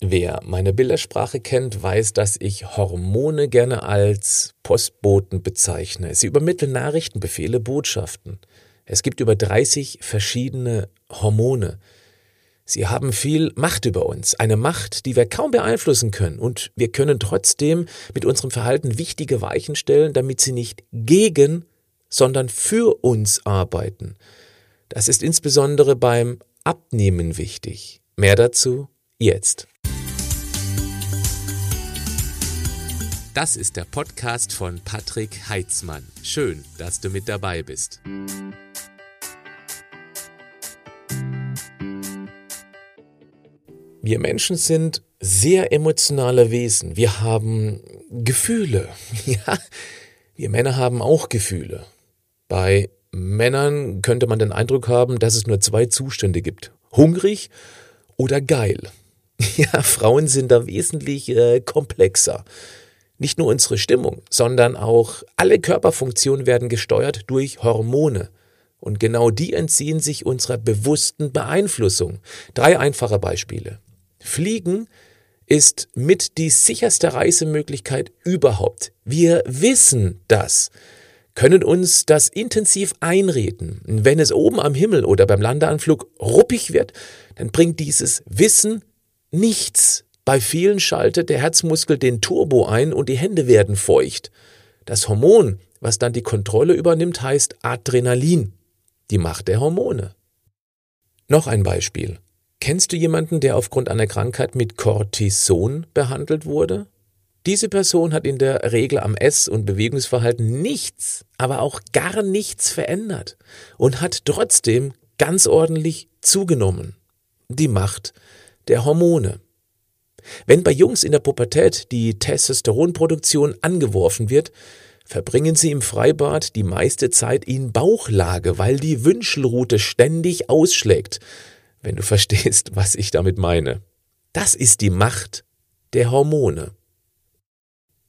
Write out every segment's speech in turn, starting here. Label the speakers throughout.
Speaker 1: Wer meine Bildersprache kennt, weiß, dass ich Hormone gerne als Postboten bezeichne. Sie übermitteln Nachrichten, Befehle, Botschaften. Es gibt über 30 verschiedene Hormone. Sie haben viel Macht über uns, eine Macht, die wir kaum beeinflussen können, und wir können trotzdem mit unserem Verhalten wichtige Weichen stellen, damit sie nicht gegen, sondern für uns arbeiten. Das ist insbesondere beim Abnehmen wichtig. Mehr dazu jetzt. Das ist der Podcast von Patrick Heitzmann. Schön, dass du mit dabei bist. Wir Menschen sind sehr emotionale Wesen. Wir haben Gefühle. Ja, wir Männer haben auch Gefühle. Bei Männern könnte man den Eindruck haben, dass es nur zwei Zustände gibt. Hungrig oder geil. Ja, Frauen sind da wesentlich äh, komplexer. Nicht nur unsere Stimmung, sondern auch alle Körperfunktionen werden gesteuert durch Hormone. Und genau die entziehen sich unserer bewussten Beeinflussung. Drei einfache Beispiele. Fliegen ist mit die sicherste Reisemöglichkeit überhaupt. Wir wissen das, können uns das intensiv einreden. Wenn es oben am Himmel oder beim Landeanflug ruppig wird, dann bringt dieses Wissen nichts. Bei vielen schaltet der Herzmuskel den Turbo ein und die Hände werden feucht. Das Hormon, was dann die Kontrolle übernimmt, heißt Adrenalin, die Macht der Hormone. Noch ein Beispiel. Kennst du jemanden, der aufgrund einer Krankheit mit Cortison behandelt wurde? Diese Person hat in der Regel am Ess- und Bewegungsverhalten nichts, aber auch gar nichts verändert und hat trotzdem ganz ordentlich zugenommen. Die Macht der Hormone. Wenn bei Jungs in der Pubertät die Testosteronproduktion angeworfen wird, verbringen sie im Freibad die meiste Zeit in Bauchlage, weil die Wünschelrute ständig ausschlägt, wenn du verstehst, was ich damit meine. Das ist die Macht der Hormone.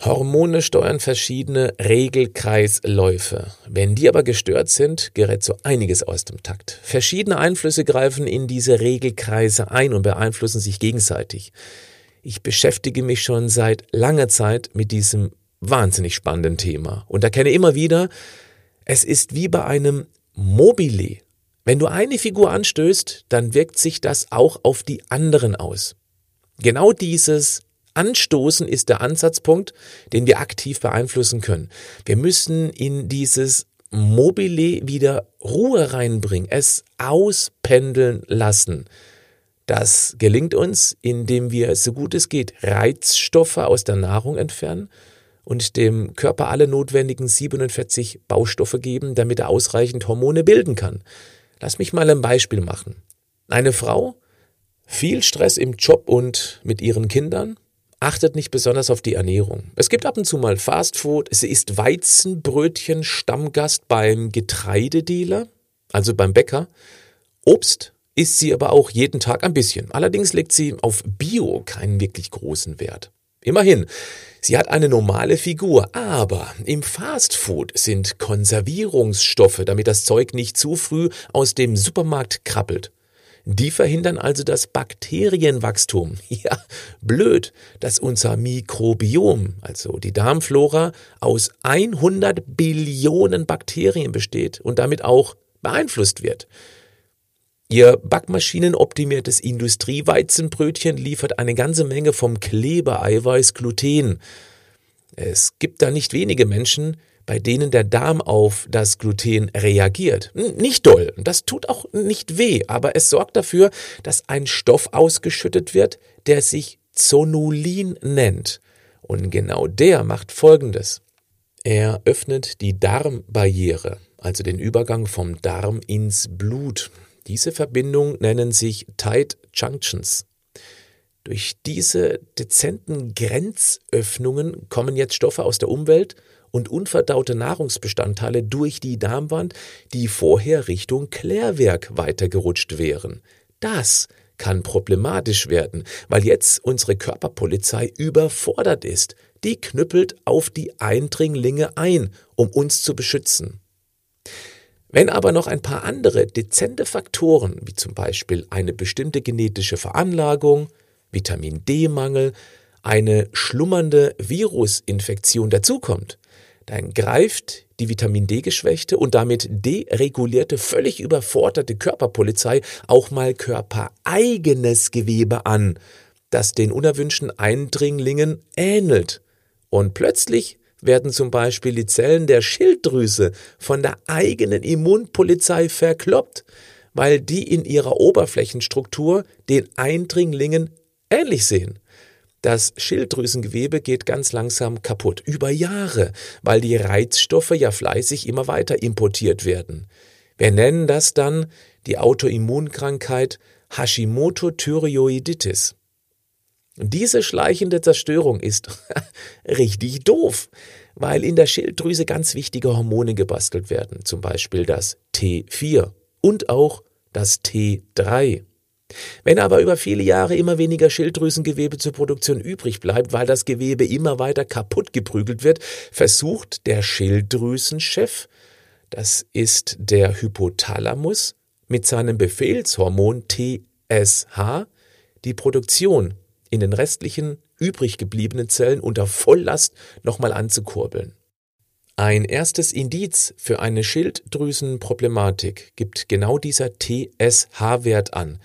Speaker 1: Hormone steuern verschiedene Regelkreisläufe. Wenn die aber gestört sind, gerät so einiges aus dem Takt. Verschiedene Einflüsse greifen in diese Regelkreise ein und beeinflussen sich gegenseitig. Ich beschäftige mich schon seit langer Zeit mit diesem wahnsinnig spannenden Thema und erkenne immer wieder, es ist wie bei einem Mobile. Wenn du eine Figur anstößt, dann wirkt sich das auch auf die anderen aus. Genau dieses Anstoßen ist der Ansatzpunkt, den wir aktiv beeinflussen können. Wir müssen in dieses Mobile wieder Ruhe reinbringen, es auspendeln lassen. Das gelingt uns, indem wir, so gut es geht, Reizstoffe aus der Nahrung entfernen und dem Körper alle notwendigen 47 Baustoffe geben, damit er ausreichend Hormone bilden kann. Lass mich mal ein Beispiel machen. Eine Frau, viel Stress im Job und mit ihren Kindern, achtet nicht besonders auf die Ernährung. Es gibt ab und zu mal Fastfood, sie isst Weizenbrötchen Stammgast beim Getreidedealer, also beim Bäcker, Obst isst sie aber auch jeden Tag ein bisschen. Allerdings legt sie auf Bio keinen wirklich großen Wert. Immerhin, sie hat eine normale Figur, aber im Fastfood sind Konservierungsstoffe, damit das Zeug nicht zu früh aus dem Supermarkt krabbelt. Die verhindern also das Bakterienwachstum. Ja, blöd, dass unser Mikrobiom, also die Darmflora, aus 100 Billionen Bakterien besteht und damit auch beeinflusst wird. Ihr backmaschinenoptimiertes Industrieweizenbrötchen liefert eine ganze Menge vom Klebereiweiß Gluten. Es gibt da nicht wenige Menschen, bei denen der Darm auf das Gluten reagiert. Nicht doll, das tut auch nicht weh, aber es sorgt dafür, dass ein Stoff ausgeschüttet wird, der sich Zonulin nennt. Und genau der macht Folgendes. Er öffnet die Darmbarriere, also den Übergang vom Darm ins Blut. Diese Verbindungen nennen sich Tight Junctions. Durch diese dezenten Grenzöffnungen kommen jetzt Stoffe aus der Umwelt und unverdaute Nahrungsbestandteile durch die Darmwand, die vorher Richtung Klärwerk weitergerutscht wären. Das kann problematisch werden, weil jetzt unsere Körperpolizei überfordert ist. Die knüppelt auf die Eindringlinge ein, um uns zu beschützen. Wenn aber noch ein paar andere dezente Faktoren, wie zum Beispiel eine bestimmte genetische Veranlagung, Vitamin D-Mangel, eine schlummernde Virusinfektion dazukommt, dann greift die Vitamin D-geschwächte und damit deregulierte, völlig überforderte Körperpolizei auch mal körpereigenes Gewebe an, das den unerwünschten Eindringlingen ähnelt. Und plötzlich werden zum Beispiel die Zellen der Schilddrüse von der eigenen Immunpolizei verkloppt, weil die in ihrer Oberflächenstruktur den Eindringlingen ähnlich sehen. Das Schilddrüsengewebe geht ganz langsam kaputt, über Jahre, weil die Reizstoffe ja fleißig immer weiter importiert werden. Wir nennen das dann die Autoimmunkrankheit Hashimoto-Thyreoiditis. Diese schleichende Zerstörung ist richtig doof, weil in der Schilddrüse ganz wichtige Hormone gebastelt werden, zum Beispiel das T4 und auch das T3. Wenn aber über viele Jahre immer weniger Schilddrüsengewebe zur Produktion übrig bleibt, weil das Gewebe immer weiter kaputt geprügelt wird, versucht der Schilddrüsenchef, das ist der Hypothalamus, mit seinem Befehlshormon TSH die Produktion in den restlichen übrig gebliebenen Zellen unter Volllast nochmal anzukurbeln. Ein erstes Indiz für eine Schilddrüsenproblematik gibt genau dieser TSH-Wert an,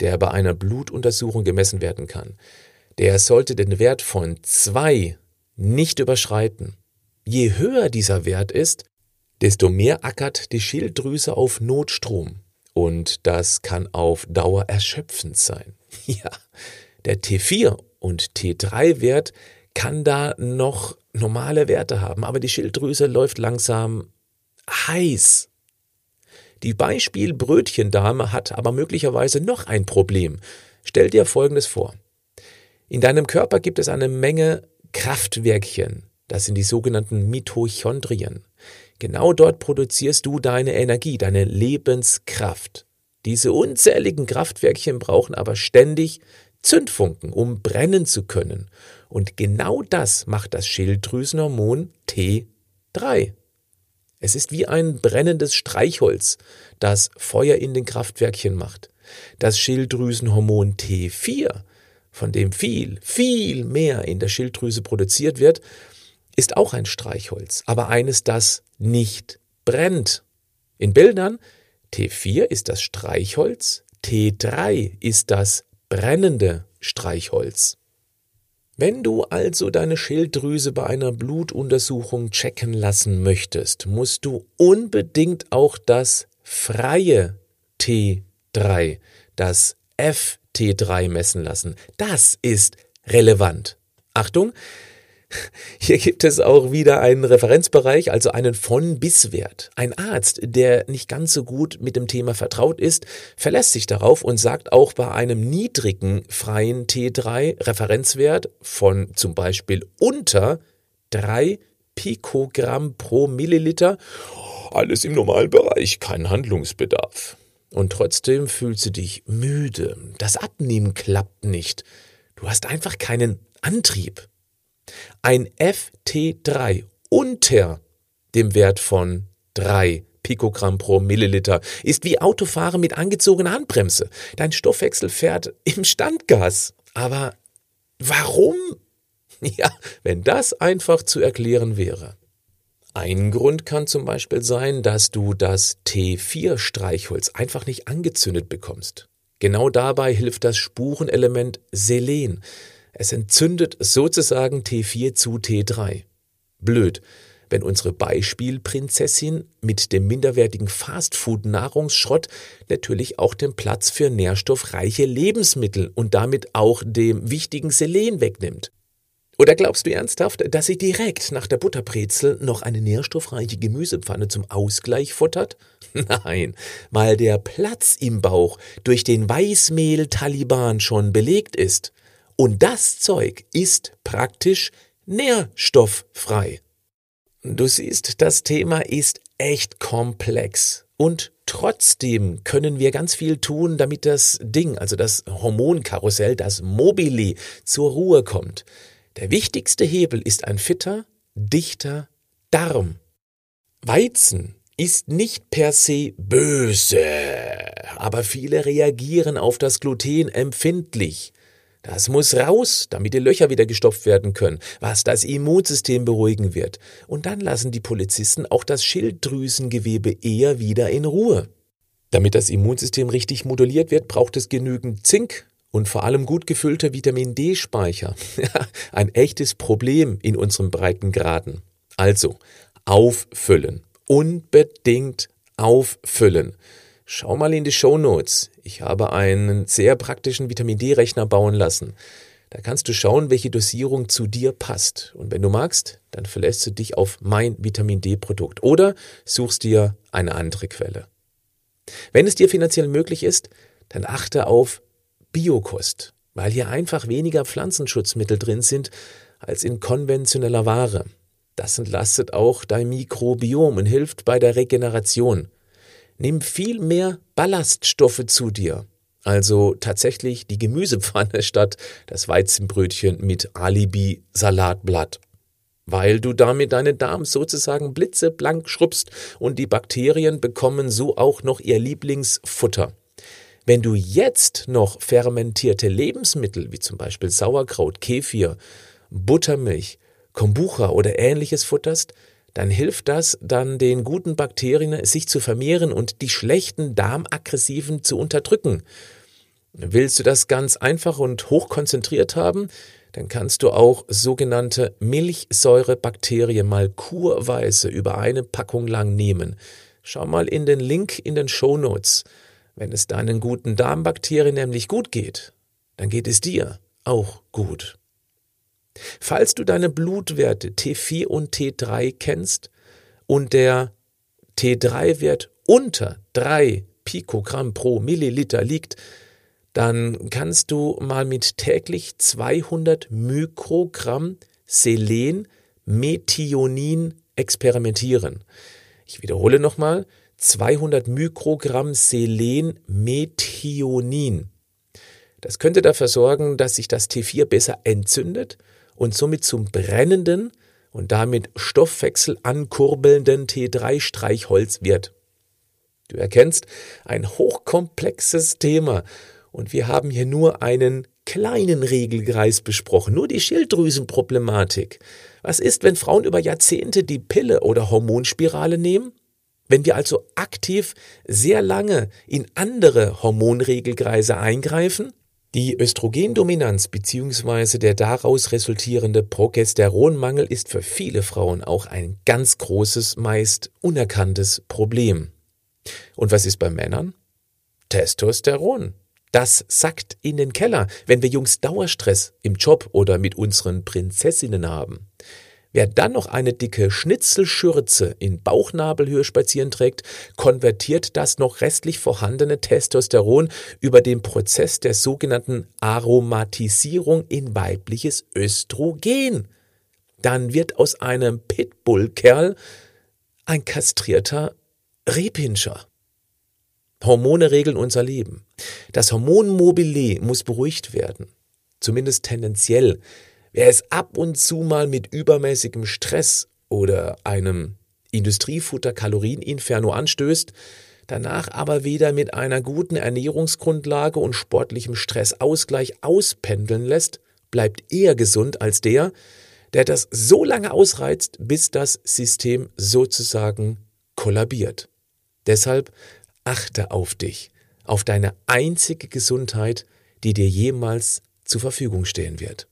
Speaker 1: der bei einer Blutuntersuchung gemessen werden kann. Der sollte den Wert von 2 nicht überschreiten. Je höher dieser Wert ist, desto mehr ackert die Schilddrüse auf Notstrom. Und das kann auf Dauer erschöpfend sein. Ja, der T4 und T3-Wert kann da noch normale Werte haben, aber die Schilddrüse läuft langsam heiß. Die Beispielbrötchendame hat aber möglicherweise noch ein Problem. Stell dir Folgendes vor. In deinem Körper gibt es eine Menge Kraftwerkchen. Das sind die sogenannten Mitochondrien. Genau dort produzierst du deine Energie, deine Lebenskraft. Diese unzähligen Kraftwerkchen brauchen aber ständig Zündfunken, um brennen zu können. Und genau das macht das Schilddrüsenhormon T3. Es ist wie ein brennendes Streichholz, das Feuer in den Kraftwerkchen macht. Das Schilddrüsenhormon T4, von dem viel, viel mehr in der Schilddrüse produziert wird, ist auch ein Streichholz, aber eines, das nicht brennt. In Bildern T4 ist das Streichholz, T3 ist das brennende Streichholz. Wenn du also deine Schilddrüse bei einer Blutuntersuchung checken lassen möchtest, musst du unbedingt auch das freie T3, das FT3 messen lassen. Das ist relevant. Achtung, hier gibt es auch wieder einen Referenzbereich, also einen von-bis-Wert. Ein Arzt, der nicht ganz so gut mit dem Thema vertraut ist, verlässt sich darauf und sagt auch bei einem niedrigen freien T3 Referenzwert von zum Beispiel unter drei Pikogramm pro Milliliter, alles im Normalbereich, kein Handlungsbedarf. Und trotzdem fühlst du dich müde, das Abnehmen klappt nicht, du hast einfach keinen Antrieb. Ein FT3 unter dem Wert von 3 Pikogramm pro Milliliter ist wie Autofahren mit angezogener Handbremse. Dein Stoffwechsel fährt im Standgas. Aber warum? Ja, wenn das einfach zu erklären wäre. Ein Grund kann zum Beispiel sein, dass du das T4-Streichholz einfach nicht angezündet bekommst. Genau dabei hilft das Spurenelement Selen. Es entzündet sozusagen T4 zu T3. Blöd, wenn unsere Beispielprinzessin mit dem minderwertigen Fastfood-Nahrungsschrott natürlich auch den Platz für nährstoffreiche Lebensmittel und damit auch dem wichtigen Selen wegnimmt. Oder glaubst du ernsthaft, dass sie direkt nach der Butterbrezel noch eine nährstoffreiche Gemüsepfanne zum Ausgleich futtert? Nein, weil der Platz im Bauch durch den Weißmehl-Taliban schon belegt ist. Und das Zeug ist praktisch nährstofffrei. Du siehst, das Thema ist echt komplex. Und trotzdem können wir ganz viel tun, damit das Ding, also das Hormonkarussell, das Mobili, zur Ruhe kommt. Der wichtigste Hebel ist ein fitter, dichter Darm. Weizen ist nicht per se böse, aber viele reagieren auf das Gluten empfindlich. Das muss raus, damit die Löcher wieder gestopft werden können, was das Immunsystem beruhigen wird. Und dann lassen die Polizisten auch das Schilddrüsengewebe eher wieder in Ruhe. Damit das Immunsystem richtig moduliert wird, braucht es genügend Zink und vor allem gut gefüllter Vitamin D-Speicher. Ein echtes Problem in unserem Breitengraden. Also, auffüllen. Unbedingt auffüllen. Schau mal in die Show Notes. Ich habe einen sehr praktischen Vitamin D-Rechner bauen lassen. Da kannst du schauen, welche Dosierung zu dir passt. Und wenn du magst, dann verlässt du dich auf mein Vitamin D-Produkt oder suchst dir eine andere Quelle. Wenn es dir finanziell möglich ist, dann achte auf Biokost, weil hier einfach weniger Pflanzenschutzmittel drin sind als in konventioneller Ware. Das entlastet auch dein Mikrobiom und hilft bei der Regeneration. Nimm viel mehr Ballaststoffe zu dir. Also tatsächlich die Gemüsepfanne statt das Weizenbrötchen mit Alibi-Salatblatt. Weil du damit deine Darm sozusagen blitzeblank schrubbst und die Bakterien bekommen so auch noch ihr Lieblingsfutter. Wenn du jetzt noch fermentierte Lebensmittel wie zum Beispiel Sauerkraut, Kefir, Buttermilch, Kombucha oder ähnliches futterst, dann hilft das dann den guten Bakterien, sich zu vermehren und die schlechten darmaggressiven zu unterdrücken. Willst du das ganz einfach und hochkonzentriert haben, dann kannst du auch sogenannte Milchsäurebakterien mal kurweise über eine Packung lang nehmen. Schau mal in den Link in den Show Notes. Wenn es deinen guten Darmbakterien nämlich gut geht, dann geht es dir auch gut. Falls du deine Blutwerte T4 und T3 kennst und der T3-Wert unter 3 Pikogramm pro Milliliter liegt, dann kannst du mal mit täglich 200 Mikrogramm Selen Methionin experimentieren. Ich wiederhole nochmal, 200 Mikrogramm Selen-Methionin. Das könnte dafür sorgen, dass sich das T4 besser entzündet und somit zum brennenden und damit Stoffwechsel ankurbelnden T3-Streichholz wird. Du erkennst ein hochkomplexes Thema und wir haben hier nur einen kleinen Regelkreis besprochen, nur die Schilddrüsenproblematik. Was ist, wenn Frauen über Jahrzehnte die Pille oder Hormonspirale nehmen wenn wir also aktiv sehr lange in andere Hormonregelkreise eingreifen, die Östrogendominanz bzw. der daraus resultierende Progesteronmangel ist für viele Frauen auch ein ganz großes, meist unerkanntes Problem. Und was ist bei Männern? Testosteron. Das sackt in den Keller, wenn wir Jungs Dauerstress im Job oder mit unseren Prinzessinnen haben. Wer dann noch eine dicke Schnitzelschürze in Bauchnabelhöhe spazieren trägt, konvertiert das noch restlich vorhandene Testosteron über den Prozess der sogenannten Aromatisierung in weibliches Östrogen. Dann wird aus einem Pitbull-Kerl ein kastrierter Rehpinscher. Hormone regeln unser Leben. Das Hormon Mobile muss beruhigt werden. Zumindest tendenziell. Wer es ab und zu mal mit übermäßigem Stress oder einem Industriefutter-Kalorieninferno anstößt, danach aber wieder mit einer guten Ernährungsgrundlage und sportlichem Stressausgleich auspendeln lässt, bleibt eher gesund als der, der das so lange ausreizt, bis das System sozusagen kollabiert. Deshalb achte auf dich, auf deine einzige Gesundheit, die dir jemals zur Verfügung stehen wird.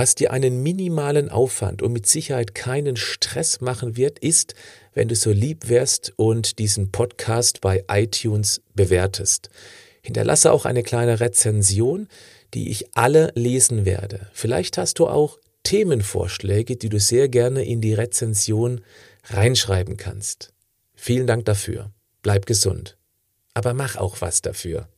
Speaker 1: Was dir einen minimalen Aufwand und mit Sicherheit keinen Stress machen wird, ist, wenn du so lieb wärst und diesen Podcast bei iTunes bewertest. Hinterlasse auch eine kleine Rezension, die ich alle lesen werde. Vielleicht hast du auch Themenvorschläge, die du sehr gerne in die Rezension reinschreiben kannst. Vielen Dank dafür. Bleib gesund. Aber mach auch was dafür.